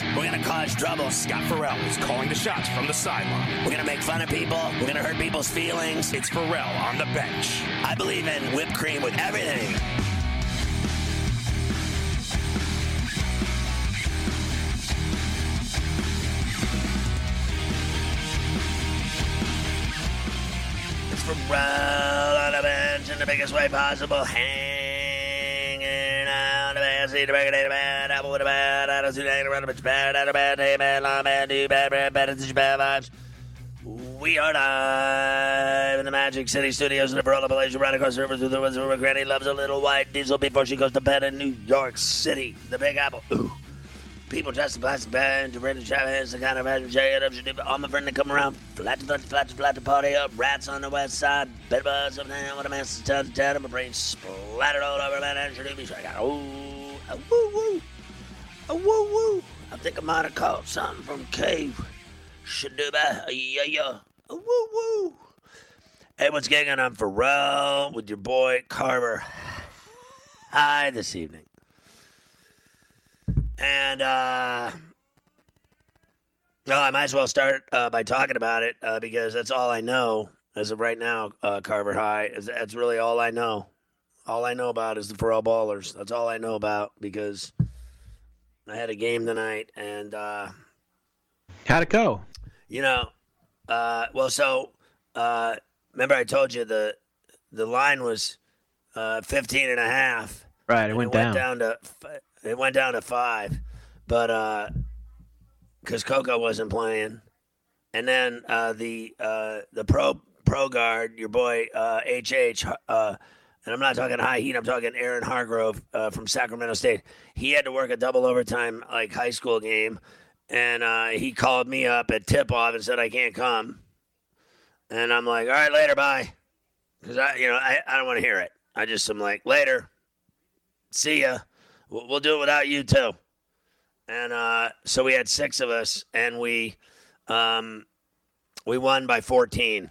We're gonna cause trouble. Scott Ferrall is calling the shots from the sideline. We're gonna make fun of people. We're gonna hurt people's feelings. It's Ferrall on the bench. I believe in whipped cream with everything. It's Ferrall on the bench in the biggest way possible. Hanging out We are live in the Magic City Studios in the Pearl Appalachian, right across the river through the woods where Granny loves a little white diesel before she goes to bed in New York City, the Big Apple. Ooh. People dressed in plastic bags, to Brandon Chavez, the kind of magic jacket up, should all my friends that come around, flat to flat to flat to flat to party up, rats on the west side, bed bugs up there, what a mess, it's town to town, my brain splattered all over, man, and should I got, ooh, a woo woo, a woo woo. I think I might have caught something from Cave. Shaduba, yeah, yeah, a woo woo. Hey, what's going on? I'm Ferrall with your boy Carver. Hi, this evening. And uh no, I might as well start uh, by talking about it uh, because that's all I know as of right now. Uh, Carver High that's really all I know. All I know about is the Ferrall Ballers. That's all I know about because I had a game tonight and uh, How'd it go? you know, uh, well, so uh, remember I told you the the line was uh, 15 and a half. Right, it went it down. went down to it went down to five, but uh, because Coco wasn't playing, and then uh, the uh, the pro pro guard, your boy uh, HH, uh, and I'm not talking high heat. I'm talking Aaron Hargrove uh, from Sacramento State. He had to work a double overtime like high school game, and uh, he called me up at tip off and said I can't come, and I'm like, all right, later, bye, because I you know I, I don't want to hear it. I just am like later, see ya. We'll, we'll do it without you too. And uh, so we had six of us, and we um, we won by 14.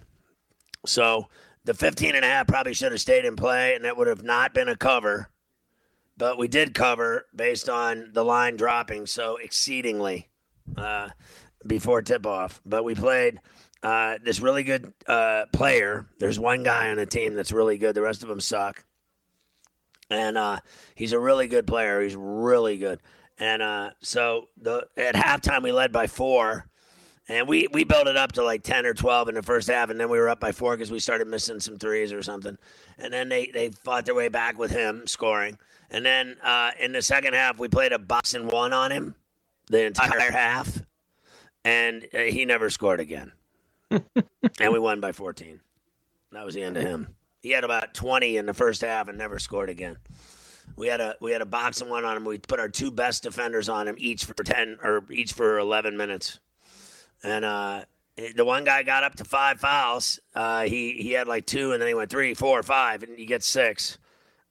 So the 15 and a half probably should have stayed in play, and that would have not been a cover. But we did cover based on the line dropping so exceedingly uh, before tip off. But we played uh, this really good uh, player. There's one guy on the team that's really good. The rest of them suck. And uh, he's a really good player. He's really good. And uh, so the at halftime we led by four, and we we built it up to like ten or twelve in the first half, and then we were up by four because we started missing some threes or something. And then they they fought their way back with him scoring. And then uh, in the second half we played a box and one on him the entire half, and uh, he never scored again. and we won by fourteen. That was the end of him. He had about twenty in the first half and never scored again. We had a we had a box and one on him. We put our two best defenders on him, each for ten or each for eleven minutes. And uh, the one guy got up to five fouls. Uh, he he had like two, and then he went three, four, five, and you get six.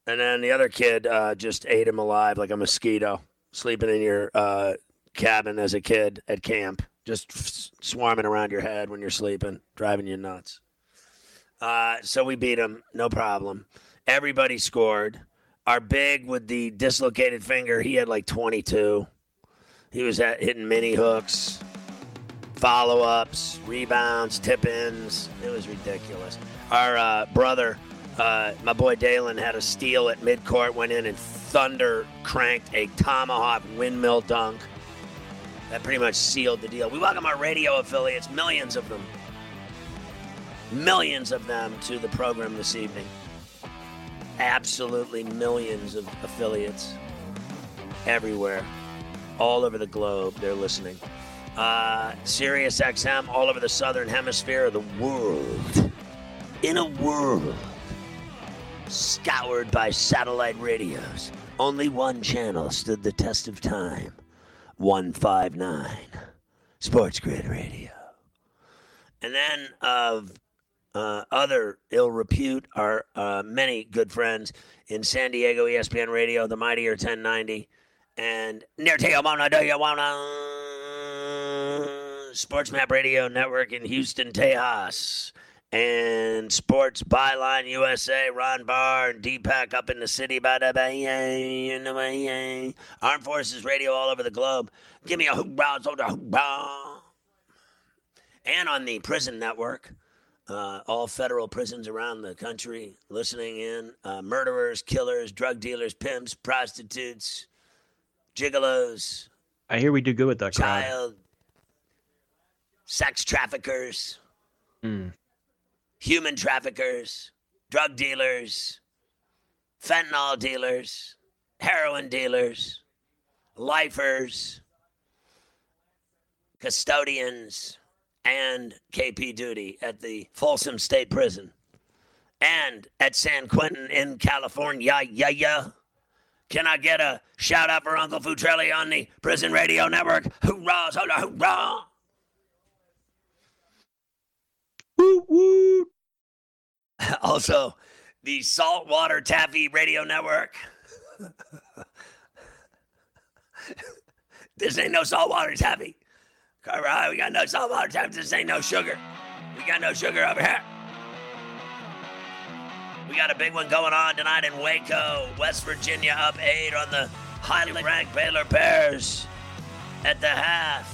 And then the other kid uh, just ate him alive like a mosquito, sleeping in your uh, cabin as a kid at camp, just f- swarming around your head when you're sleeping, driving you nuts. Uh, so we beat him, no problem. Everybody scored. Our big with the dislocated finger, he had like 22. He was at, hitting mini hooks, follow ups, rebounds, tip ins. It was ridiculous. Our uh, brother, uh, my boy Dalen, had a steal at midcourt, went in and Thunder cranked a tomahawk windmill dunk. That pretty much sealed the deal. We welcome our radio affiliates, millions of them. Millions of them to the program this evening. Absolutely millions of affiliates everywhere, all over the globe. They're listening. Uh, Sirius XM, all over the southern hemisphere of the world. In a world scoured by satellite radios, only one channel stood the test of time 159 Sports Grid Radio. And then of uh, other ill repute are uh, many good friends in San Diego, ESPN Radio, the Mightier 1090, and near to you wanna do you wanna Sports Map Radio Network in Houston, Tejas and Sports Byline USA, Ron Barr and Deepak up in the city, Armed Forces Radio all over the globe. Give me a hoorah, soldier, hoorah. And on the prison network, uh, all federal prisons around the country listening in. Uh, murderers, killers, drug dealers, pimps, prostitutes, gigolos. I hear we do good with that child, crowd. Sex traffickers. Mm human traffickers, drug dealers, fentanyl dealers, heroin dealers, lifers, custodians, and KP duty at the Folsom State Prison and at San Quentin in California. Yeah, yeah. yeah. Can I get a shout out for Uncle Futrelli on the Prison Radio Network? Hoorah, hoorah, hoorah. Also, the Saltwater Taffy Radio Network. this ain't no saltwater taffy. Carver we got no saltwater taffy. This ain't no sugar. We got no sugar over here. We got a big one going on tonight in Waco, West Virginia, up eight on the highly ranked Baylor Bears at the half.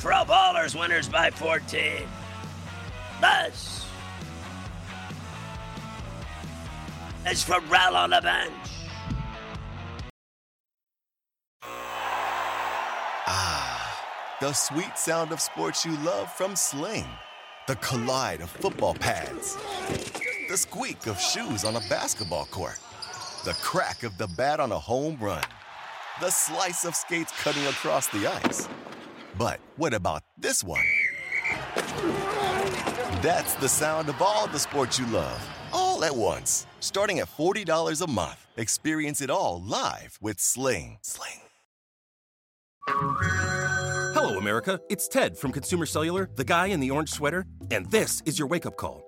Pro Ballers winners by 14. That's is Ferrall on the bench. Ah, the sweet sound of sports you love from Sling. The collide of football pads. The squeak of shoes on a basketball court. The crack of the bat on a home run. The slice of skates cutting across the ice. But what about this one? That's the sound of all the sports you love, all at once. Starting at $40 a month, experience it all live with Sling. Sling. Hello, America. It's Ted from Consumer Cellular, the guy in the orange sweater, and this is your wake up call.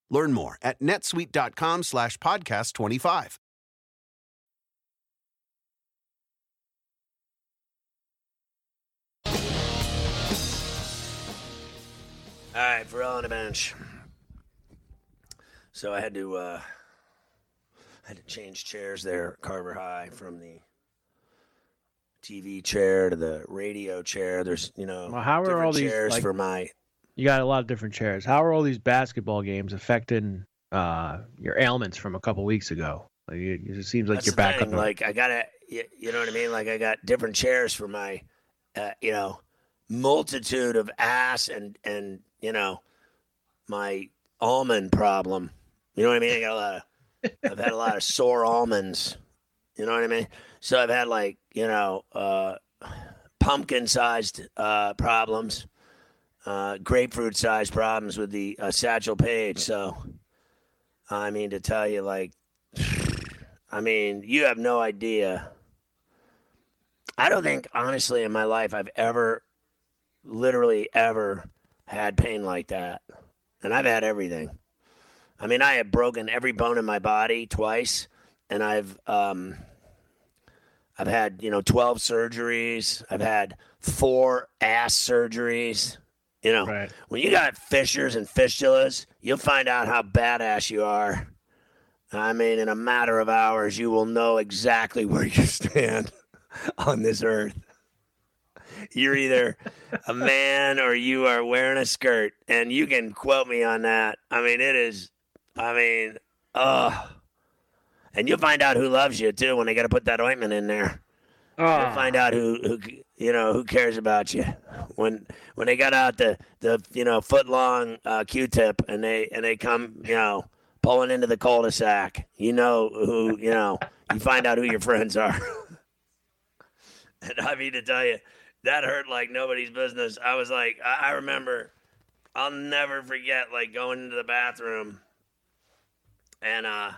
Learn more at netsuite.com slash podcast 25. All right, for on a bench. So I had to uh, I had to change chairs there, Carver High, from the TV chair to the radio chair. There's you know well, how are all chairs these, like, for my You got a lot of different chairs. How are all these basketball games affecting uh, your ailments from a couple weeks ago? Like, it, it seems like That's you're back thing. Like I gotta, you, you know what I mean? Like I got different chairs for my, uh, you know, multitude of ass and and you know, my almond problem. You know what I mean? I got a lot of, I've had a lot of sore almonds. You know what I mean? So I've had like you know, uh, pumpkin sized uh, problems, uh, grapefruit sized problems with the uh, satchel page. So, I mean, to tell you like. I mean, you have no idea. I don't think, honestly, in my life, I've ever, literally ever had pain like that. And I've had everything. I mean, I have broken every bone in my body twice, and I've, um, I've had, you know, 12 surgeries. I've had four ass surgeries. You know, Right. when you got fissures and fistulas, you'll find out how badass you are. I mean, in a matter of hours, you will know exactly where you stand on this earth. You're either a man or you are wearing a skirt, and you can quote me on that. I mean, it is, I mean, ugh. And you'll find out who loves you too when they got to put that ointment in there. You'll Oh, find out who, who you know who cares about you when when they got out the the you know foot long uh, Q-tip and they and they come you know pulling into the cul-de-sac. You know who you know. You find out who your friends are. and I mean to tell you, that hurt like nobody's business. I was like, I, I remember, I'll never forget like going into the bathroom, and uh.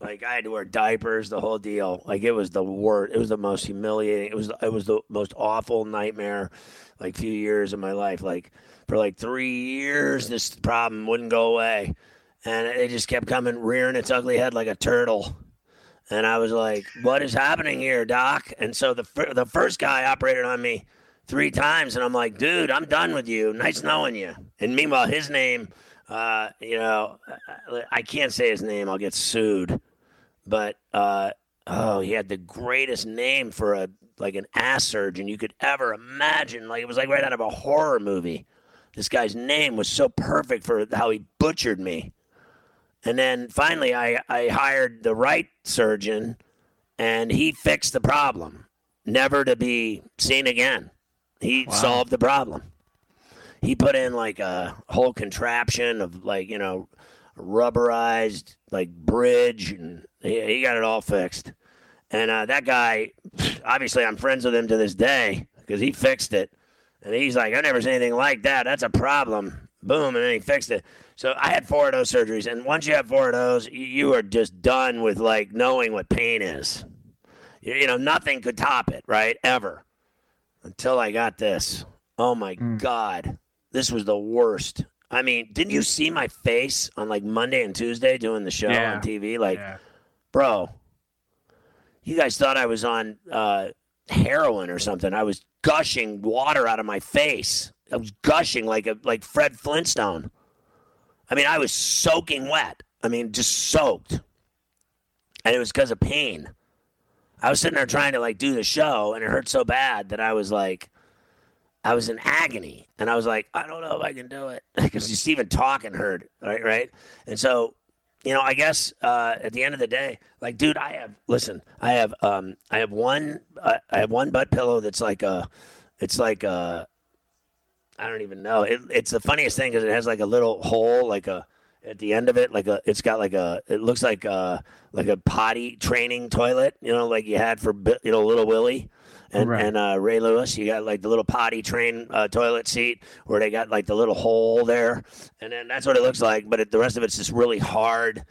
Like I had to wear diapers, the whole deal. Like it was the worst. It was the most humiliating. It was it was the most awful nightmare. Like few years of my life. Like for like three years, this problem wouldn't go away, and it just kept coming, rearing its ugly head like a turtle. And I was like, "What is happening here, doc?" And so the fir- the first guy operated on me three times, and I'm like, "Dude, I'm done with you. Nice knowing you." And meanwhile, his name, uh, you know, I- I can't say his name. I'll get sued but uh, oh, he had the greatest name for a like an ass surgeon you could ever imagine. Like it was like right out of a horror movie. This guy's name was so perfect for how he butchered me. And then finally, I I hired the right surgeon, and he fixed the problem, never to be seen again. He solved the problem. He put in like a whole contraption of like you know rubberized like bridge and he, he got it all fixed. And uh, that guy obviously i'm friends with him to this day because he fixed it. And he's like i never seen anything like that. That's a problem. Boom and then he fixed it. So i had four of those surgeries and once you have four of those you, are just done with like knowing what pain is. You, you know nothing could top it right ever until i got this. Oh my god. This was the worst I mean, didn't you see my face on like Monday and Tuesday doing the show Yeah. on TV? Like, yeah. bro, you guys thought I was on uh, heroin or something. I was gushing water out of my face. I was gushing like a like Fred Flintstone. I mean, I was soaking wet. I mean, just soaked, and it was because of pain. I was sitting there trying to like do the show, and it hurt so bad that I was like, I was in agony, and I was like, I don't know if I can do it because just even talking hurt, right? Right, and so, you know, I guess uh, at the end of the day, like, dude, I have listen, I have um, I have one, uh, I have one butt pillow that's like a, it's like a, I don't even know. It, it's the funniest thing because it has like a little hole, like a at the end of it, like a, it's got like a, it looks like a, like a potty training toilet, you know, like you had for, you know, little Willie and Right. and uh, Ray Lewis. You got like the little potty train uh, toilet seat where they got like the little hole there, and then that's what it looks like. But it, the rest of it's just really hard,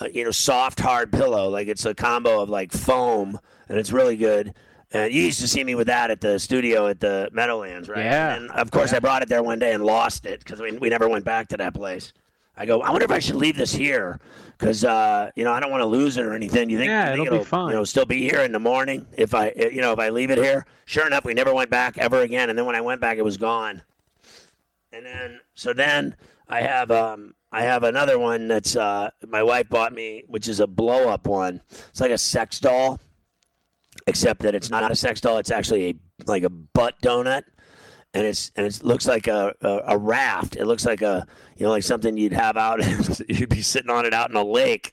uh, you know, soft hard pillow. Like it's a combo of like foam, and it's really good. And you used to see me with that at the studio at the Meadowlands, right? Yeah. And of course, I brought it there one day and lost it because we, we never went back to that place. I go, I wonder if I should leave this here because uh, you know I don't want to lose it or anything. You think? Yeah, you think it'll be fine. You know, still be here in the morning if I, you know, if I leave it here. Sure enough, we never went back ever again. And then when I went back, it was gone. And then, so then I have, um, I have another one that's uh, my wife bought me, which is a blow up one. It's like a sex doll, except that it's not a sex doll. It's actually a like a butt donut. And it's and it looks like a, a, a raft. It looks like a you know like something you'd have out. you'd be sitting on it out in a lake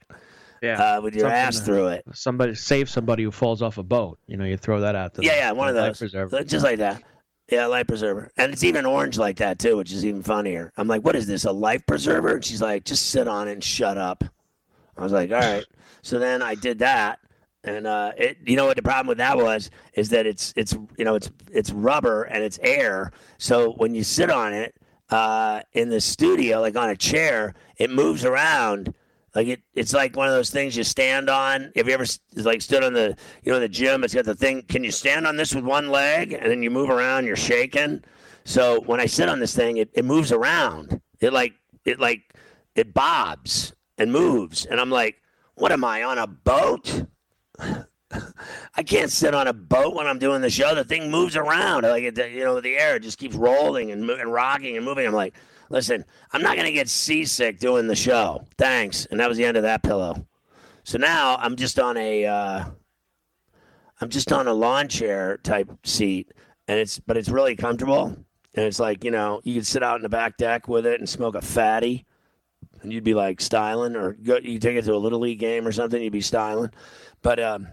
Yeah. uh, with your something ass to- through it. Somebody save somebody who falls off a boat. You know, you throw that out. To Yeah, yeah, one of those, preserver. just like that. Yeah, life preserver, and it's even orange like that too, which is even funnier. I'm like, what is this? A life preserver? And she's like, just sit on it and shut up. I was like, all right. So then I did that, and uh, it. You know what the problem with that was is that it's it's you know it's it's rubber and it's air. So when you sit on it uh, in the studio, like on a chair, it moves around. Like it, it's like one of those things you stand on. Have you ever like stood on the, you know, the gym? It's got the thing. Can you stand on this with one leg and then you move around? You're shaking. So when I sit on this thing, it, it moves around. It like it like it bobs and moves, and I'm like, what am I on a boat? I can't sit on a boat when I'm doing the show. The thing moves around, like it, you know, the air just keeps rolling and, rocking and moving. I'm like, listen, I'm not gonna get seasick doing the show. Thanks, and that was the end of that pillow. So now I'm just on a, uh, I'm just on a lawn chair type seat, and it's but it's really comfortable, and it's like you know you could sit out in the back deck with it and smoke a fatty, and you'd be like styling, or go, you take it to a little league game or something, you'd be styling, but um.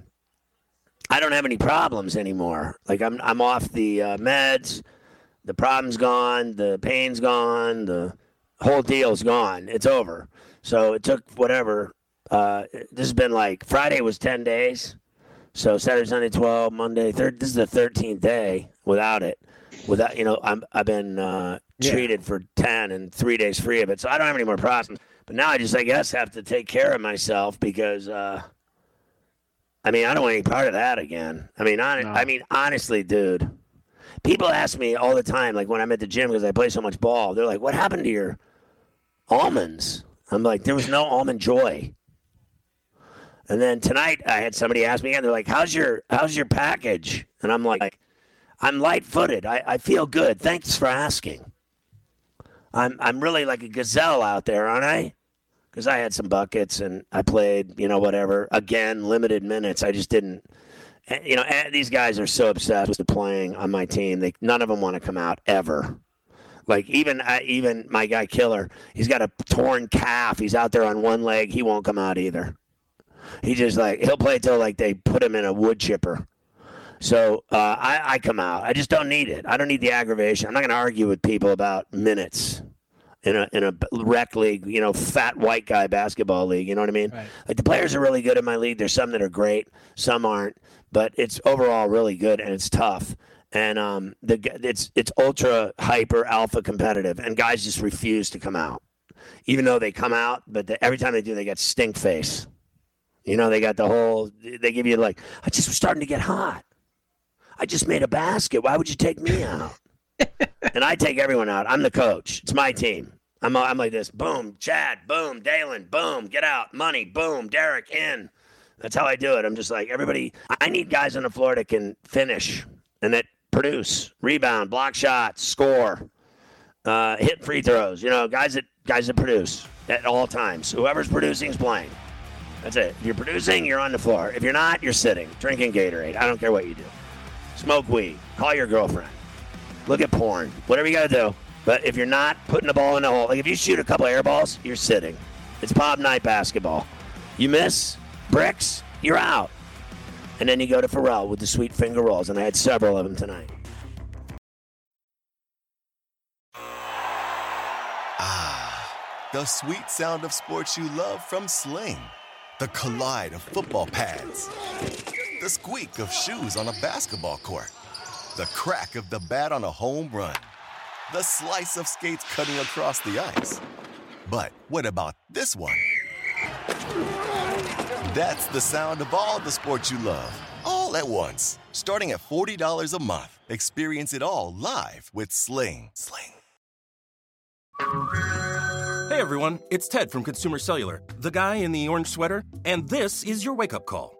I don't have any problems anymore. Like I'm I'm off the uh, meds. The problem's gone. The pain's gone. The whole deal's gone. It's over. So it took whatever. Uh, this has been like Friday was ten days. So Saturday, Sunday, twelve, Monday, third. This is the thirteenth day without it. Without you know, I'm I've been uh, Yeah. treated for ten and three days free of it. So I don't have any more problems. But now I just I guess have to take care of myself because. Uh, I mean, I don't want any part of that again. I mean, No. I mean, honestly, dude. People ask me all the time, like when I'm at the gym because I play so much ball. They're like, "What happened to your almonds?" I'm like, "There was no almond joy." And then tonight, I had somebody ask me, and they're like, "How's your How's your package?" And I'm like, "I'm light-footed. I, I feel good. Thanks for asking." I'm I'm really like a gazelle out there, aren't I? Because I had some buckets and I played, you know, whatever. Again, limited minutes. I just didn't. eh, You know, eh, these guys are so obsessed with the playing on my team. They none of them want to come out ever. Like even I, even my guy Killer, he's got a torn calf. He's out there on one leg. He won't come out either. He just like he'll play till like they put him in a wood chipper. So uh, I, I come out. I just don't need it. I don't need the aggravation. I'm not going to argue with people about minutes in a in a rec league, you know, fat white guy basketball league. You know what I mean? Right. Like the players are really good in my league. There's some that are great, some aren't, but it's overall really good and it's tough. And um, the it's it's ultra hyper alpha competitive, and guys just refuse to come out, even though they come out. But the, every time they do, they get stink face. You know, they got the whole. They give you like, I just was starting to get hot. I just made a basket. Why would you take me out? and I take everyone out. I'm the coach. It's my team. I'm, I'm like this. Boom, Chad. Boom, Dalen. Boom, get out. Money. Boom, Derek in. That's how I do it. I'm just like everybody. I need guys on the floor that can finish and that produce, rebound, block shots, score, uh, hit free throws. You know, guys that guys that produce at all times. Whoever's producing is playing. That's it. If you're producing, you're on the floor. If you're not, you're sitting, drinking Gatorade. I don't care what you do. Smoke weed. Call your girlfriend look at porn, whatever you got to do. But if you're not putting the ball in the hole, like if you shoot a couple air balls, you're sitting. It's pop night basketball. You miss bricks, you're out. And then you go to Ferrall with the sweet finger rolls, and I had several of them tonight. Ah, the sweet sound of sports you love from Sling. The collide of football pads. The squeak of shoes on a basketball court. The crack of the bat on a home run. The slice of skates cutting across the ice. But what about this one? That's the sound of all the sports you love, all at once. Starting at $40 a month. Experience it all live with Sling. Sling. Hey everyone, it's Ted from Consumer Cellular, the guy in the orange sweater, and this is your wake up call.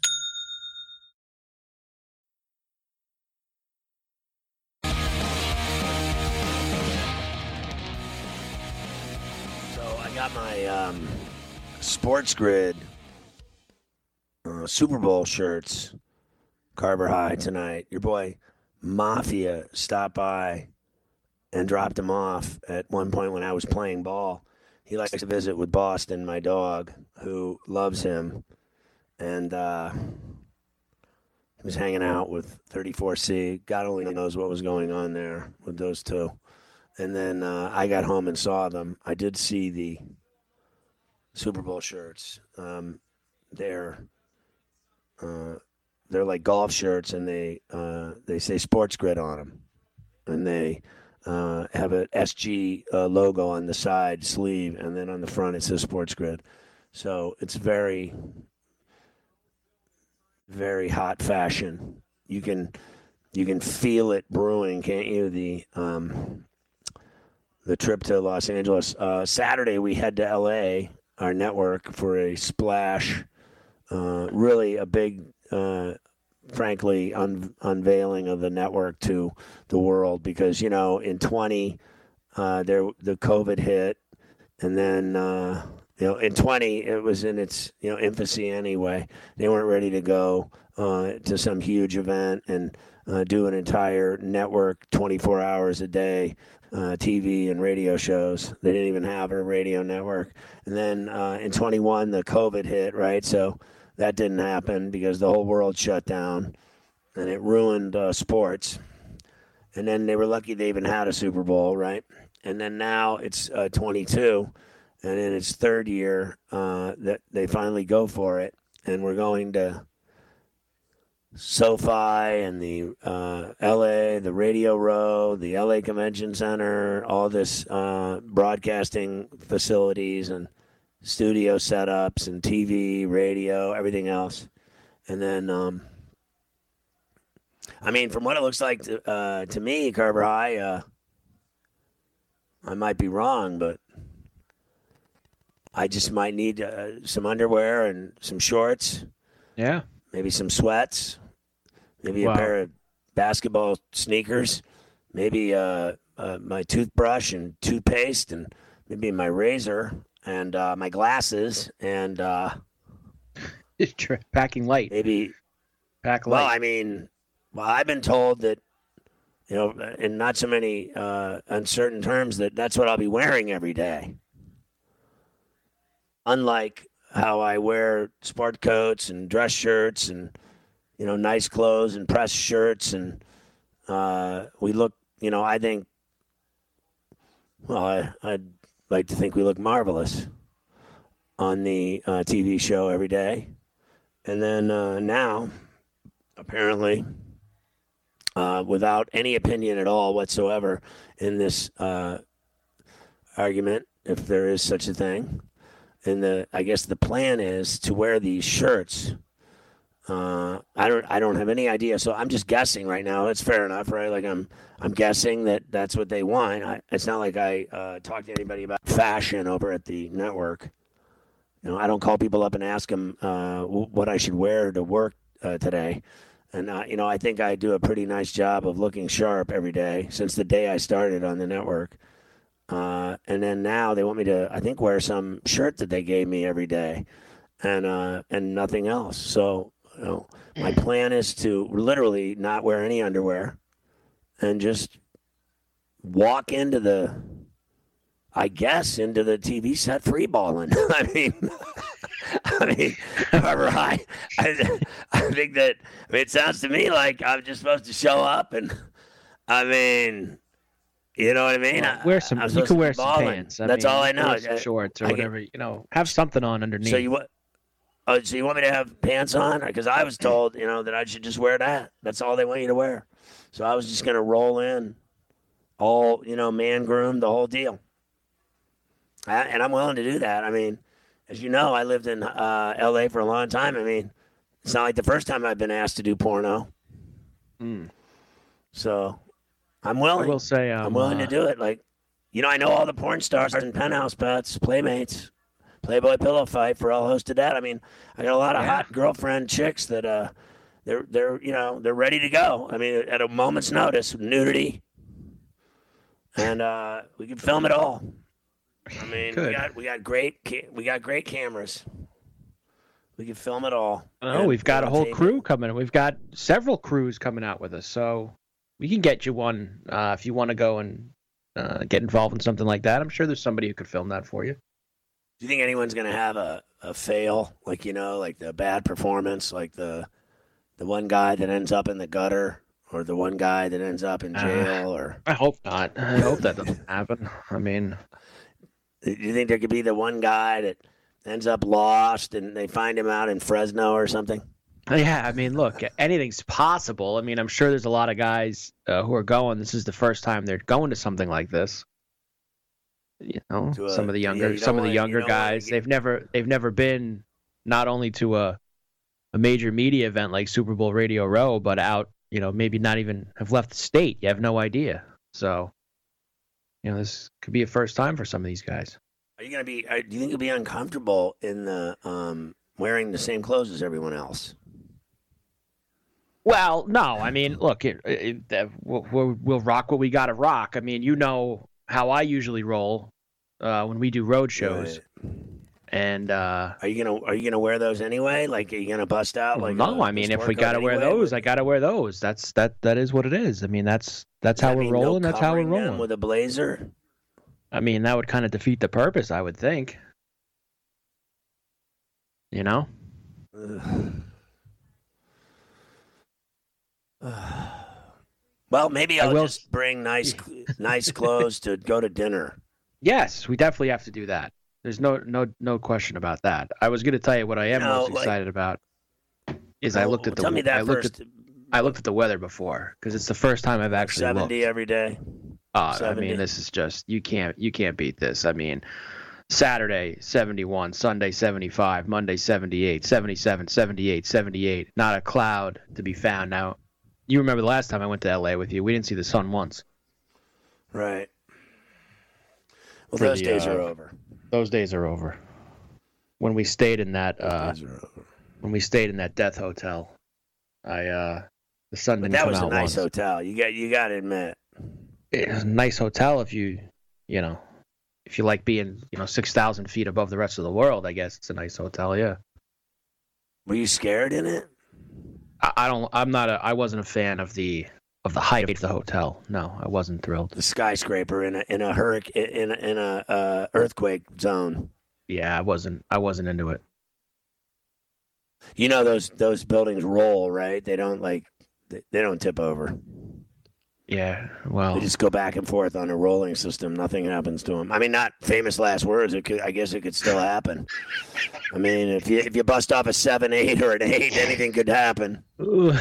Got my um, Sports Grid uh, Super Bowl shirts, Carver High tonight. Your boy Mafia stopped by and dropped him off at one point when I was playing ball. He likes to visit with Boston, my dog, who loves him, and uh, he was hanging out with 34C. God only knows what was going on there with those two. And then uh, I got home and saw them. I did see the Super Bowl shirts. Um, they're uh, they're like golf shirts, and they uh, they say Sports Grid on them, and they uh, have an SG uh, logo on the side sleeve, and then on the front it says Sports Grid. So it's very very hot fashion. You can you can feel it brewing, can't you? The um, the trip to Los Angeles. Uh, Saturday we head to LA, our network, for a splash. Uh, really a big, uh, frankly, un- unveiling of the network to the world because you know in 20 uh, there the COVID hit, and then uh, you know in 20 it was in its you know infancy anyway. They weren't ready to go uh, to some huge event and uh, do an entire network 24 hours a day uh, TV and radio shows. They didn't even have a radio network. And then uh, in 21, the COVID hit, right? So that didn't happen because the whole world shut down and it ruined uh, sports. And then they were lucky they even had a Super Bowl, right? And then now it's uh, 22, and in its third year, uh, that they finally go for it. And we're going to SoFi and the uh, LA, the Radio Row, the LA Convention Center, all this uh, broadcasting facilities and studio setups and TV, radio, everything else. And then, um, I mean, from what it looks like to, uh, to me, Carver High, uh, I might be wrong, but I just might need uh, some underwear and some shorts. Yeah. Maybe some sweats maybe Wow. a pair of basketball sneakers, maybe uh, uh, my toothbrush and toothpaste, and maybe my razor and uh, my glasses, and uh, Packing light. maybe. Pack light. Well, I mean, well, I've been told that, you know, in not so many uh, uncertain terms, that that's what I'll be wearing every day. Unlike how I wear sport coats and dress shirts and you know, nice clothes and pressed shirts, and uh, we look. You know, I think. Well, I, I'd like to think we look marvelous on the uh, TV show every day, and then uh, now, apparently, uh, without any opinion at all whatsoever in this uh, argument, if there is such a thing, and the I guess the plan is to wear these shirts. Uh, I don't. I don't have any idea. So I'm just guessing right now. It's fair enough, right? Like I'm. I'm guessing that that's what they want. I, it's not like I uh, talk to anybody about fashion over at the network. You know, I don't call people up and ask them uh, what I should wear to work uh, today. And uh, you know, I think I do a pretty nice job of looking sharp every day since the day I started on the network. Uh, and then now they want me to, I think, wear some shirt that they gave me every day, and uh, and nothing else. So you know, my plan is to literally not wear any underwear, and just walk into the I guess, into the TV set free balling. I mean, I mean, however, I, I, I think that. I mean, it sounds to me like I'm just supposed to show up, and I mean, you know what I mean? Well, wear some. I'm you can wear some pants. I That's mean, all I know. I- shorts or I get- whatever. You know, have something on underneath. So you want? Oh, so you want me to have pants on? Because I was told, you know, that I should just wear that. That's all they want you to wear. So I was just gonna roll in, all you know, man groomed, the whole deal. I, and I'm willing to do that. I mean, as you know, I lived in uh, L.A. for a long time. I mean, it's not like the first time I've been asked to do porno. Mm. So I'm willing. I will say, um, I'm willing uh, to do it. Like, you know, I know all the porn stars and penthouse pets, playmates, Playboy Pillow Fight. For all hosted that. I mean, I got a lot of Yeah. hot girlfriend chicks that uh, they're they're you know they're ready to go. I mean, at a moment's notice, nudity, and uh, we can film it all. I mean, we got we got great we got great cameras. We can film it all. Oh, And we've got a whole tape it. crew coming. We've got several crews coming out with us, so we can get you one uh, if you want to go and uh, get involved in something like that. I'm sure there's somebody who could film that for you. Do you think anyone's gonna have a, a fail, like you know, like the bad performance, like the the one guy that ends up in the gutter, or the one guy that ends up in Uh, jail, or I hope not. I hope that doesn't happen. I mean, do you think there could be the one guy that ends up lost and they find him out in Fresno or something? yeah. I mean, look, anything's possible. I mean, I'm sure there's a lot of guys uh, who are going. This is the first time they're going to something like this. You know, a- some of the yeah, younger, you some of the wanna- younger guys. get- They've never, they've never been not only to a a major media event like Super Bowl Radio Row, but out, you know, maybe not even have left the state. You have no idea. So, you know, this could be a first time for some of these guys. Are you gonna be? Are, do you think you'll be uncomfortable in the um, wearing the same clothes as everyone else? Well, no, I mean, look, it, it, uh, we'll, we'll, rock what we got to rock. I mean, you know how I usually roll uh, when we do road shows, Right. and uh, Are you gonna Are you gonna wear those anyway? Like, are you gonna bust out? Like, no, a- I mean, if we got to wear anyway? those, I got to wear those. That's that. That is what it is. I mean, that's that's how we're mean no rolling. that's how we're rolling. with a blazer. I mean, that would kind of defeat the purpose, I would think. You know? Well, maybe I I'll will- just bring nice, nice clothes to go to dinner. Yes, we definitely have to do that. There's no no no question about that. I was going to tell you what I am No, most like- excited about is I looked at the Tell me that I looked first. at I looked at the weather before because it's the first time I've actually looked. Seventy every day. Uh, I mean, this is just you can't you can't beat this. I mean, Saturday 71, Sunday 75, Monday 78, 77, 78, 78. Not a cloud to be found. Now, you remember the last time I went to LA with you? We didn't see the sun once. Right. Well, For those the, days uh, are over. Those days are over. When we stayed in that uh, Those are over. when we stayed in that death hotel, I uh, the sun didn't But that was a nice once. hotel. You got you got to admit. It was a nice hotel if you you know if you like being you know six thousand feet above the rest of the world. I guess it's a nice hotel. Yeah. Were you scared in it? I, I don't. I'm not a. I wasn't a fan of the of the height of the hotel. No, I wasn't thrilled. The skyscraper in a in a hurricane in a, in a uh, earthquake zone. Yeah, I wasn't. I wasn't into it. You know those those buildings roll, right? They don't like they, they don't tip over. Yeah. Well. They just go back and forth on a rolling system. Nothing happens to them. I mean, not famous last words. It could, I guess it could still happen. I mean, if you if you bust off a seven eight or an eight, anything could happen.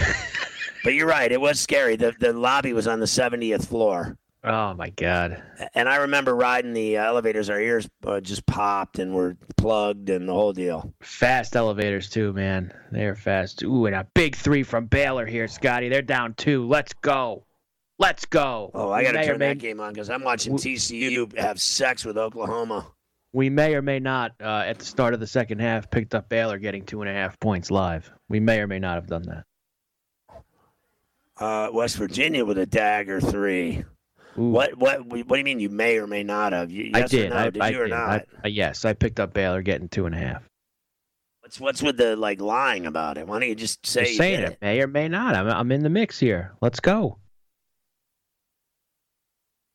But you're right. It was scary. The the lobby was on the 70th floor, oh my God. and I remember riding the elevators. Our ears uh, just popped and were plugged, and the whole deal. Fast elevators too, man. They're fast. Ooh, and a big three from Baylor here, Scotty. They're down two. Let's go. Let's go. Oh, I got to turn may- that game on because I'm watching TCU have sex with Oklahoma. We may or may not, uh, at the start of the second half, picked up Baylor getting two and a half points live. We may or may not have done that. Uh, West Virginia with a dagger three. Ooh. What what what do you mean? You may or may not have? You, I yes or did. no? I, did I you or did. not? I, I- yes, I picked up Baylor getting two and a half. What's what's with the like lying about it? Why don't you just say Just you saying did it. May or may not. I'm, I'm in the mix here. Let's go.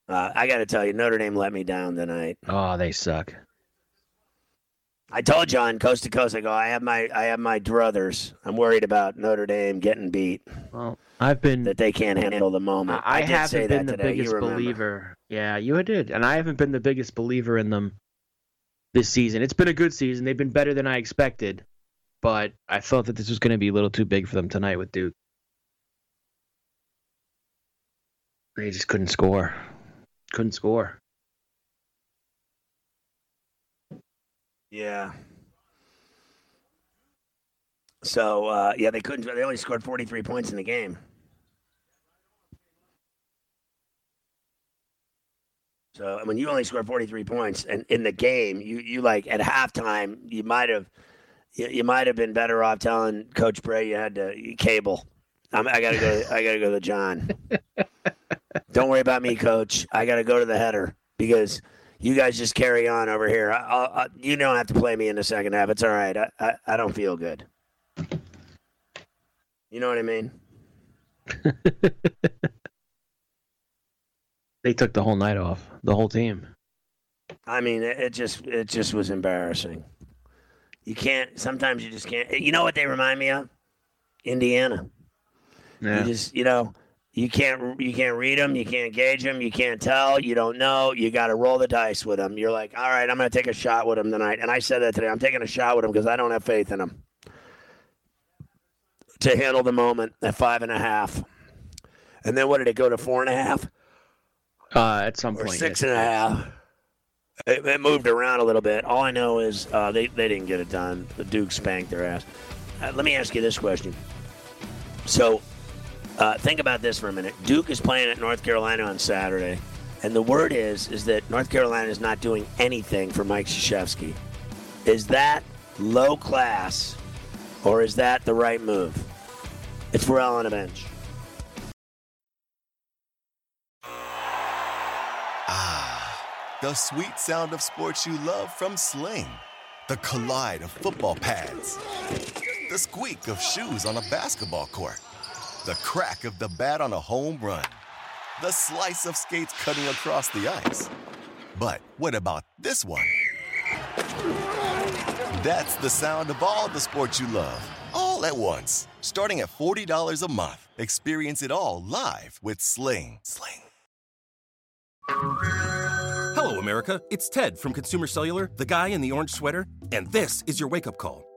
Uh, I got to tell you, Notre Dame let me down tonight. Oh, they suck. I told you on coast to coast. I go. I have my I have my druthers. I'm worried about Notre Dame getting beat. Well, I've been that they can't handle the moment. I, I did haven't say been the today. biggest believer. Yeah, you did, and I haven't been the biggest believer in them this season. It's been a good season. They've been better than I expected, but I thought that this was going to be a little too big for them tonight with Duke. They just couldn't score. Couldn't score. Yeah. So uh, yeah, they couldn't. They only scored 43 points in the game. So when you only scored 43 points and in the game, you you like at halftime, you might have you, you might have been better off telling Coach Bray you had to you cable. I'm, I gotta go. I gotta go to John. Don't worry about me, Coach. I gotta go to the header because you guys just carry on over here. I, I, I, you don't have to play me in the second half. It's all right. I, I, I don't feel good. You know what I mean? They took the whole night off, the whole team. I mean, it, it just it just was embarrassing. You can't. Sometimes you just can't. You know what they remind me of? Indiana. Yeah. You just you know you can't you can't read them, you can't gauge them, you can't tell, you don't know. You got to roll the dice with them. You're like, all right, I'm going to take a shot with them tonight. And I said that today. I'm taking a shot with them because I don't have faith in them to handle the moment at five and a half. And then what did it go to four and a half Uh, at some or point, six yes. and a half? It, it moved around a little bit. All I know is uh, they they didn't get it done. The Duke spanked their ass. Uh, let me ask you this question. So, uh, think about this for a minute. Duke is playing at North Carolina on Saturday, and the word is is that North Carolina is not doing anything for Mike Krzyzewski. Is that low class, or is that the right move? It's Pharrell on a bench. Ah, the sweet sound of sports you love from Sling. The collide of football pads. The squeak of shoes on a basketball court. The crack of the bat on a home run. The slice of skates cutting across the ice. But what about this one? That's the sound of all the sports you love, all at once. Starting at $40 a month. Experience it all live with Sling. Sling. Hello, America. It's Ted from Consumer Cellular, the guy in the orange sweater, and this is your wake up call.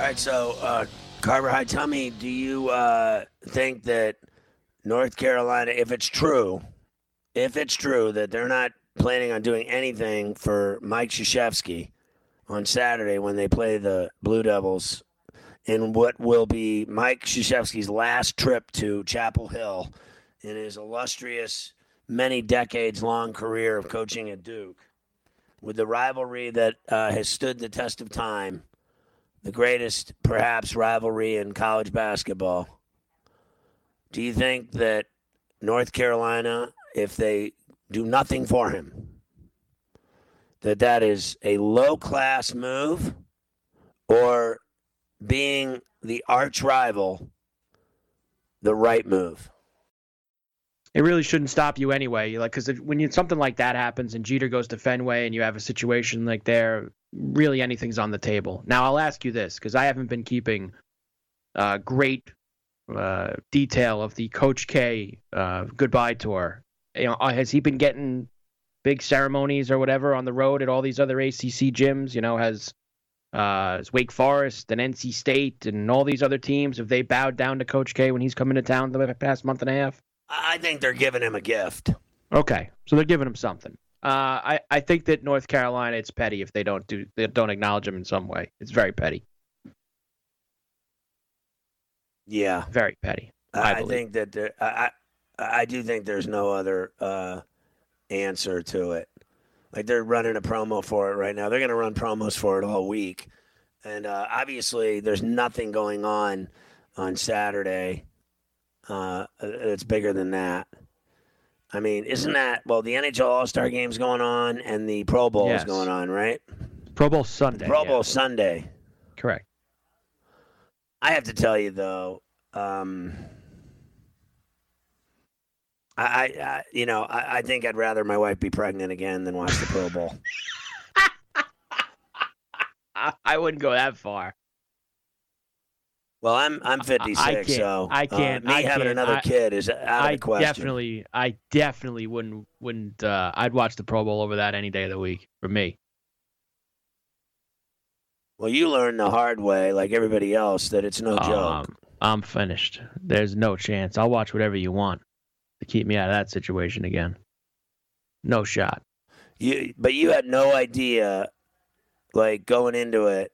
All right, so uh, Carver High, tell me, do you uh, think that North Carolina, if it's true, if it's true that they're not planning on doing anything for Mike Krzyzewski on Saturday when they play the Blue Devils in what will be Mike Krzyzewski's last trip to Chapel Hill in his illustrious, many decades long career of coaching at Duke, with the rivalry that uh, has stood the test of time the greatest, perhaps, rivalry in college basketball. Do you think that North Carolina, if they do nothing for him, that that is a low class move, or being the arch rival, the right move? It really shouldn't stop you anyway. Like, because when you, something like that happens and Jeter goes to Fenway and you have a situation like there, really anything's on the table. Now, I'll ask you this because I haven't been keeping uh, great uh, detail of the Coach K uh, goodbye tour. You know, uh, has he been getting big ceremonies or whatever on the road at all these other ACC gyms? You know, has uh, has Wake Forest and NC State and all these other teams have they bowed down to Coach K when he's coming to town the past month and a half? I think they're giving him a gift. Okay, so they're giving him something. Uh, I I think that North Carolina, it's petty if they don't do they don't acknowledge him in some way. It's very petty. Yeah, very petty. I, I, think that there, I, I do think there's no other uh, answer to it. Like they're running a promo for it right now. They're going to run promos for it all week, and uh, obviously there's nothing going on on Saturday. Uh, it's bigger than that. I mean, isn't that well? The NHL All Star Game's going on, and the Pro Bowl Yes. is going on, right? Pro Bowl Sunday. Pro yeah. Bowl Sunday. Correct. I have to tell you though, um, I, I, you know, I, I think I'd rather my wife be pregnant again than watch the Pro Bowl. I wouldn't go that far. Well, I'm I'm 56, I so I uh, can't- me I having can't- another kid is out of question. definitely, I definitely wouldn't, wouldn't. Uh, I'd watch the Pro Bowl over that any day of the week for me. Well, you learned the hard way, like everybody else, that it's no joke. Um, I'm finished. There's no chance. I'll watch whatever you want to keep me out of that situation again. No shot. You, but you had no idea, like going into it.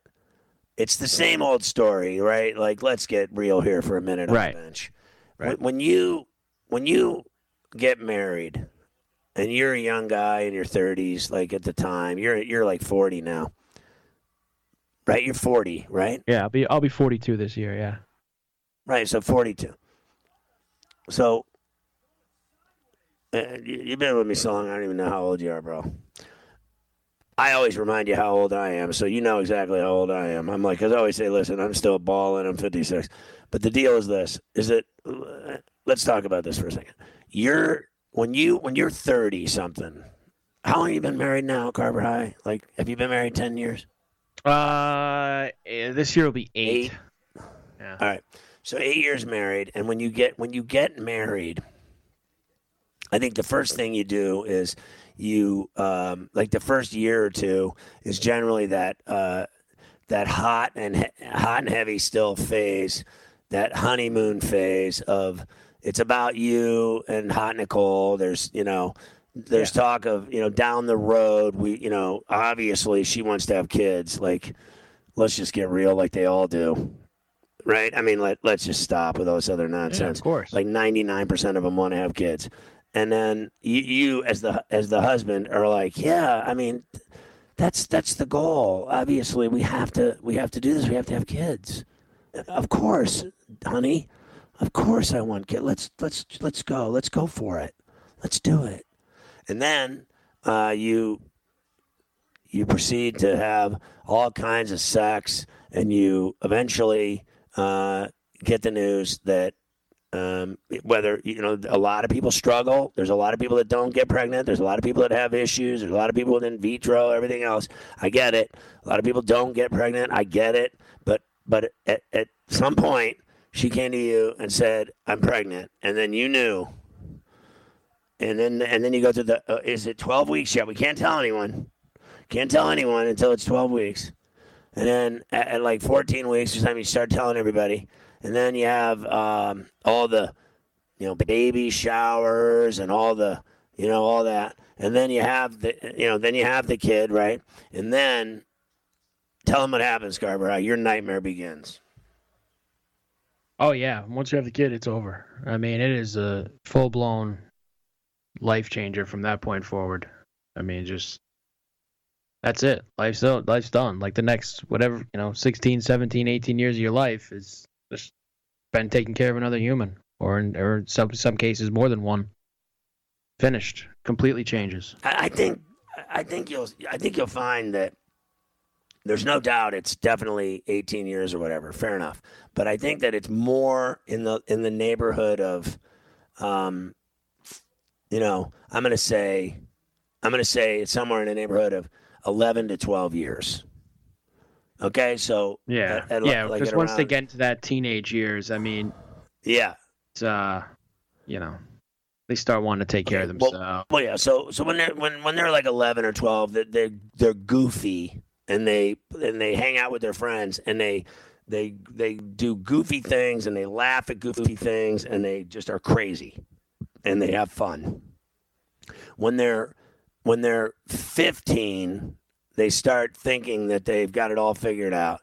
It's the same old story, right? Like, let's get real here for a minute on Right. the bench. Right. When, when you when you get married, and you're a young guy in your 30s, like at the time, you're you're like 40 now, right? You're 40, right? Yeah, I'll be, I'll be 42 this year. Yeah. Right, so 42. So, uh, you- you've been with me so long, I don't even know how old you are, bro. I always remind you how old I am, so you know exactly how old I am. I'm like, 'cause I always say, listen, I'm still balling, I'm 56. But the deal is this, is that, let's talk about this for a second. You're, when you, when you're 30 something, how long have you been married now, Carver High? Like, have you been married 10 years? Uh, eh, this year will be eight. Yeah. All right. So eight years married, and when you get when you get married, I think the first thing you do is you um, like the first year or two is generally that uh, that hot and he- hot and heavy still phase, that honeymoon phase of it's about you and hot Nicole. There's you know. There's talk of you know down the road we you know obviously she wants to have kids like let's just get real like they all do right? I mean, let let's just stop with all this other nonsense. yeah, of course. Like ninety nine percent of them want to have kids, and then you, you as the as the husband are like, yeah, I mean, that's that's the goal. Obviously, we have to we have to do this. We have to have kids. Of course, honey. Of course, I want kids. Let's let's let's go. Let's go for it. Let's do it. And then uh, you you proceed to have all kinds of sex, and you eventually uh, get the news that um, whether you know a lot of people struggle. There's a lot of people that don't get pregnant. There's a lot of people that have issues. There's a lot of people with in vitro, everything else. I get it. A lot of people don't get pregnant. I get it. But but at, at some point, she came to you and said, "I'm pregnant," and then you knew. And then and then you go to the uh, is it 12 weeks yet? We can't tell anyone. Can't tell anyone until it's 12 weeks. And then at, at like 14 weeks, is time you start telling everybody. And then you have um, all the, you know, baby showers and all the, you know, all that. And then you have the, you know, then you have the kid, right? And then tell them what happens, Scarborough. Your nightmare begins. Oh yeah, once you have the kid, it's over. I mean, it is a full blown life changer from that point forward. I mean, just that's it. Life's done. Life's done. Like the next whatever, you know, 16, 17, 18 years of your life is just been taking care of another human or in or in some some cases more than one. Finished. Completely changes. I, I think I think you'll I think you'll find that there's no doubt it's definitely 18 years or whatever. Fair enough, but I think that it's more in the in the neighborhood of, um, you know, I'm gonna say, I'm gonna say it's somewhere in the neighborhood of 11 to 12 years. Okay, so Yeah, at- at- yeah. like Because once they get into that teenage years, I mean, Yeah. It's, uh, you know, they start wanting to take care of Okay, well- themselves. Well, yeah. So so when they're when when they're like eleven or twelve, they they're they're goofy and they and they hang out with their friends and they they they do goofy things and they laugh at goofy things and they just are crazy and they have fun. When they're when they're fifteen, they start thinking that they've got it all figured out.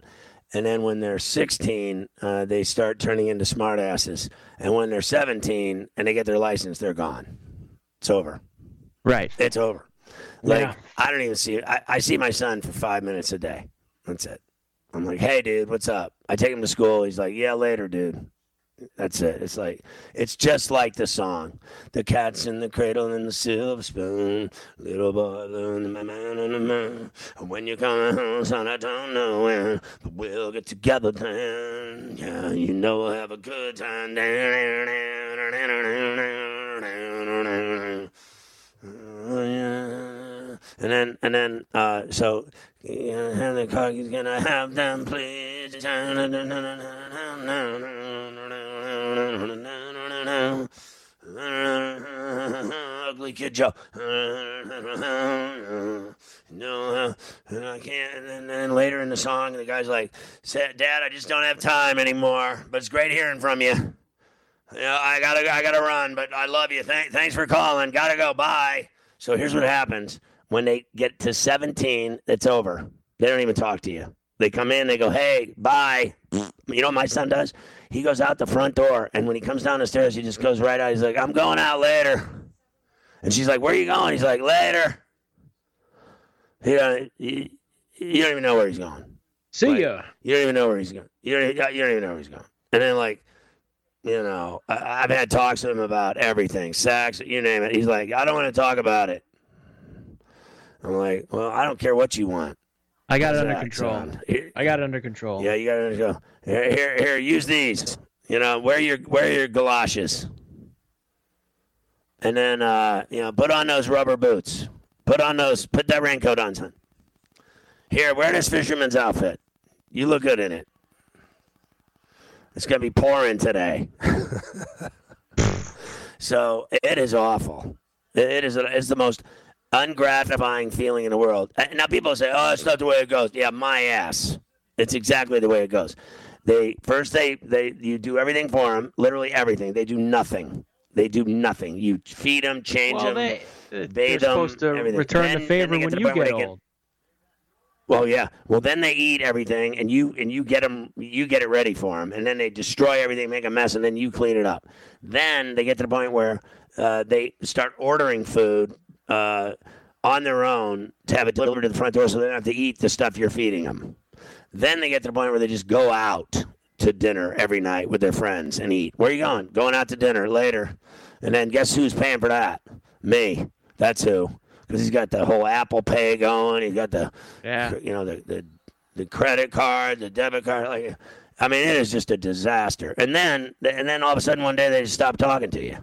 And then when they're 16, uh, they start turning into smartasses. And when they're 17 and they get their license, they're gone. It's over. right. It's over. Like Yeah. I don't even see it. I, I see my son for five minutes a day. That's it. I'm like, hey, dude, what's up? I take him to school. He's like, yeah, later, dude. That's it. It's like it's just like the song. The cat's in the cradle and the silver spoon. Little boy learned my man on the moon. And when you come home, son, I don't know when. But we'll get together then. Yeah, you know we'll have a good time. Oh. And then, and then, uh, so, yeah, and the car is gonna have them, please. Ugly kid Joe. No, and I can't. And then later in the song, the guy's like, Dad, I just don't have time anymore. But it's great hearing from you. Yeah, I gotta, I gotta run. But I love you. Thank, thanks for calling. Gotta go. Bye." So here's what happens when they get to 17. It's over. They don't even talk to you. They come in. They go, "Hey, bye." You know what my son does? He goes out the front door, and when he comes down the stairs, he just goes right out. He's like, "I'm going out later," and she's like, "Where are you going?" He's like, "Later." He don't, you, you don't even know where he's going. See Like, ya. You don't even know where he's going. You don't, you don't even know where he's going. And then, like, you know, I, I've had talks with him about everything, sex, you name it. He's like, I don't want to talk about it. I'm like, well, I don't care what you want. I got it under control. Here- I got it under control. yeah, you got to go. Here, here, here, use these. You know, wear your wear your galoshes. And then, uh, you know, put on those rubber boots. Put on those. Put that raincoat on, son. Here, wear this fisherman's outfit. You look good in it. It's gonna be pouring today. so it is awful. It- it is. It's the most ungratifying feeling in the world. And now people say, "Oh, it's not the way it goes." Yeah, my ass. It's exactly the way it goes. They first they they you do everything for them, literally everything. They do nothing. They do nothing. You feed them, change Well, them. they, they're bathe them, supposed to everything. return Then- the favor when the you get they get- old. Well, yeah. Well, then they eat everything, and you and you get them, you get it ready for them, and then they destroy everything, make a mess, and then you clean it up. Then they get to the point where uh, they start ordering food uh, on their own to have it delivered to the front door, so they don't have to eat the stuff you're feeding them. Then they get to the point where they just go out to dinner every night with their friends and eat. Where are you going? Going out to dinner later. And then guess who's paying for that? Me. That's who. Because he's got the whole Apple Pay going. He's got the Yeah. you know the, the the credit card, the debit card. Like, I mean, it is just a disaster. And then and then all of a sudden one day they just stop talking to you,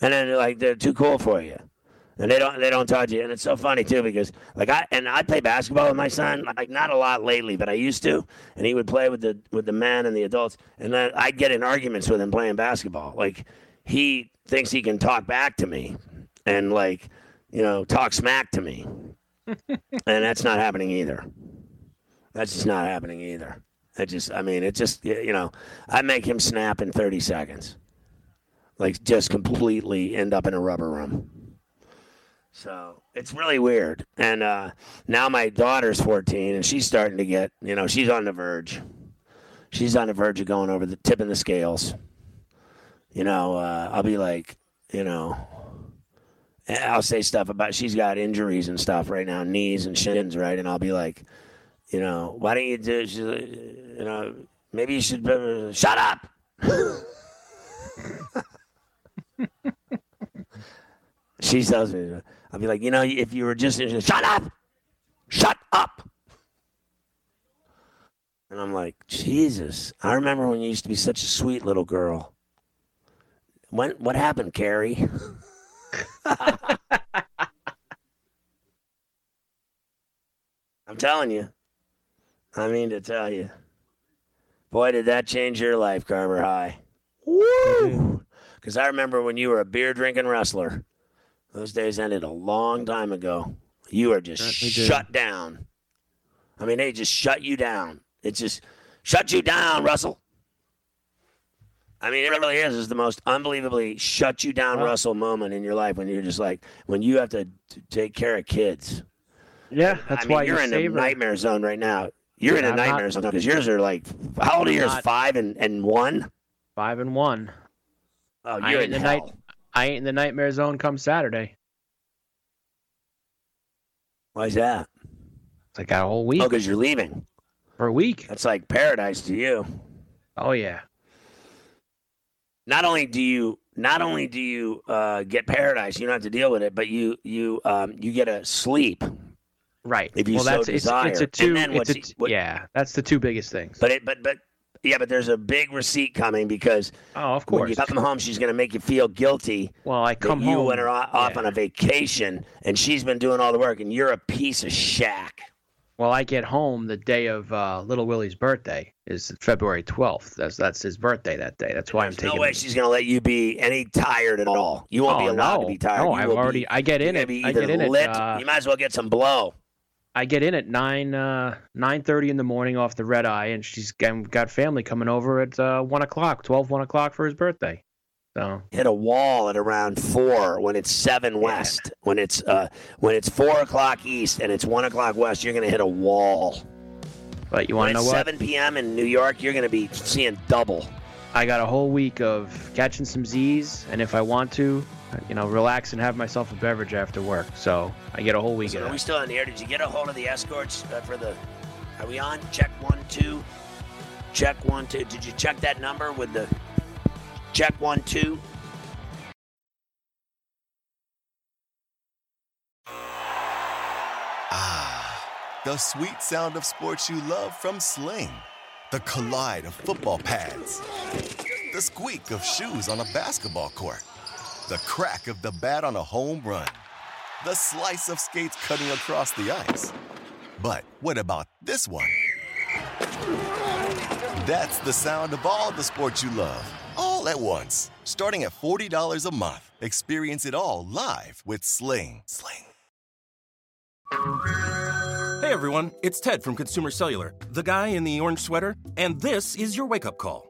and then like they're too cool for you, and they don't they don't talk to you. And it's so funny too because like I and I play basketball with my son like not a lot lately, but I used to, and he would play with the with the men and the adults, and then I'd get in arguments with him playing basketball. Like he thinks he can talk back to me, and like you know talk smack to me and that's not happening either. That's just not happening either. It just, I mean, it just, you know, I make him snap in 30 seconds. Like, just completely end up in a rubber room. So it's really weird. And uh, now my daughter's 14 and she's starting to get, you know, she's on the verge. She's on the verge of going over the tipping the scales. You know, uh, I'll be like, you know, I'll say stuff about she's got injuries and stuff right now, knees and shins, right? And I'll be like, you know, why don't you do, she's you know, maybe you should uh, shut up. she tells me, I'll be like, you know, if you were just shut up, shut up. And I'm like, Jesus, I remember when you used to be such a sweet little girl. When what happened, Carrie? I'm telling you. I mean to tell you. Boy, did that change your life, Carver High. Woo! Mm-hmm. Because I remember when you were a beer drinking wrestler. Those days ended a long time ago. You are just shut down. I mean, they just shut you down. It just shut you down, Russell. I mean, it really is. It's the most unbelievably shut you down, Well- Russell moment in your life when you're just like when you have to t- take care of kids. Yeah, that's I mean, why you're in a nightmare zone right now. You're in a I'm not- nightmare zone because yours are like how old are yours? not- Five and, and one. Five and one. Oh, you're ain't in the hell. night. I ain't in the nightmare zone come Saturday. Why's that? I got a whole week Oh, because you're leaving. for a week. That's like paradise to you. Oh yeah. Not only do you not only do you uh, get paradise, you don't have to deal with it, but you you um, you get a sleep. Right. If you well, so that's it's, it's desire. a And two. then It's a, what- yeah, that's the two biggest things. But it but but yeah, but there's a big receipt coming because oh, of when course. you come home, she's going to make you feel guilty well, I come you home. went her off yeah. on a vacation and she's been doing all the work, and you're a piece of shack. Well, I get home the day of uh, Little Willie's birthday is February 12th. That's that's his birthday that day. That's why I'm taking. no way she's going to let you be any tired at all. You won't oh, be allowed no. to be tired. No, You I've already. Be, I get in gonna it. I get in lit. it. Uh, you might as well get some blow. I get in at nine uh, nine thirty in the morning off the red eye, and she's got, got family coming over at uh, one o'clock, 12, 1 o'clock for his birthday. So hit a wall at around four when it's seven west. When it's uh, when it's four o'clock east and it's one o'clock west, you're gonna hit a wall. But you want to know what? seven p.m. in New York, you're gonna be seeing double. I got a whole week of catching some Z's, and if I want to, you know, relax and have myself a beverage after work. So I get a whole weekend. So are we still on the air? Did you get a hold of the escorts uh, for the? Are we on? Check one two. Check one two. Did you check that number with the? Check one two. Ah, the sweet sound of sports you love from Sling. The collide of football pads. The squeak of shoes on a basketball court. The crack of the bat on a home run. The slice of skates cutting across the ice. But what about this one? That's the sound of all the sports you love, all at once. Starting at $40 a month. Experience it all live with Sling. Sling. Hey everyone, it's Ted from Consumer Cellular, the guy in the orange sweater, and this is your wake up call.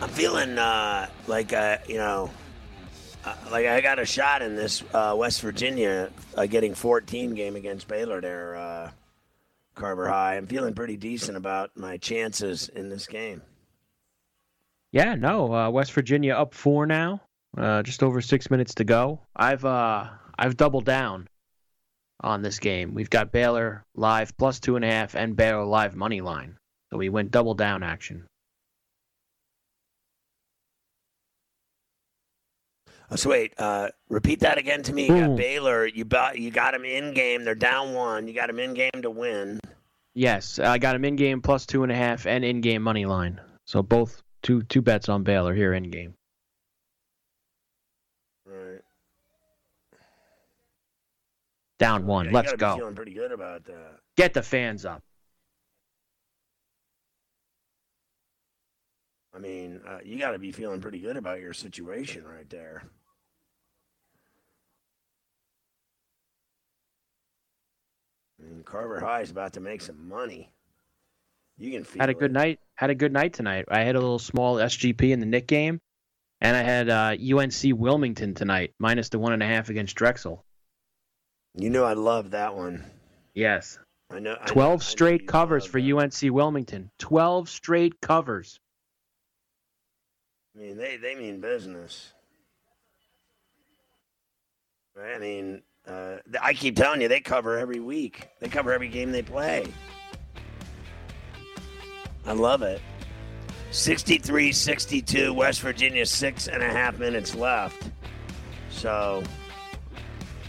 I'm feeling uh, like uh, you know, uh, like I got a shot in this uh, West Virginia uh, getting 14 game against Baylor there, Carver High. I'm feeling pretty decent about my chances in this game. Yeah, no. West Virginia up four now. Just over six minutes to go. I've I've doubled down on this game. We've got Baylor live plus two and a half and Baylor live money line. So we went double down action. Oh, so wait, uh, repeat that again to me. You got Baylor. You bought, you got them in game. They're down one. You got them in game to win. Yes, I got him in game plus two and a half and in game money line. So both two two bets on Baylor here in game. Right. Down one. Yeah, Let's go. Feeling pretty good about that. Get the fans up. I mean, uh, you got to be feeling pretty good about your situation right there. Mean, Carver High is about to make some money. You can feel it. Had a good it. night. Had a good night tonight. I had a little small SGP in the Nick game, and I had uh, UNC Wilmington tonight minus the one and a half against Drexel. You know I love that one. Yes, I know. I twelve know straight you covers for that. UNC Wilmington. Twelve straight covers. I mean, they they mean business. I mean, uh, I keep telling you, they cover every week. They cover every game they play. I love it. 63 62, West Virginia, six and a half minutes left. So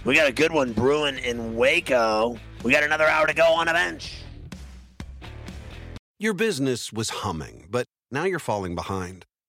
we got a good one brewing in Waco. We got another hour to go on a bench. Your business was humming, but now you're falling behind.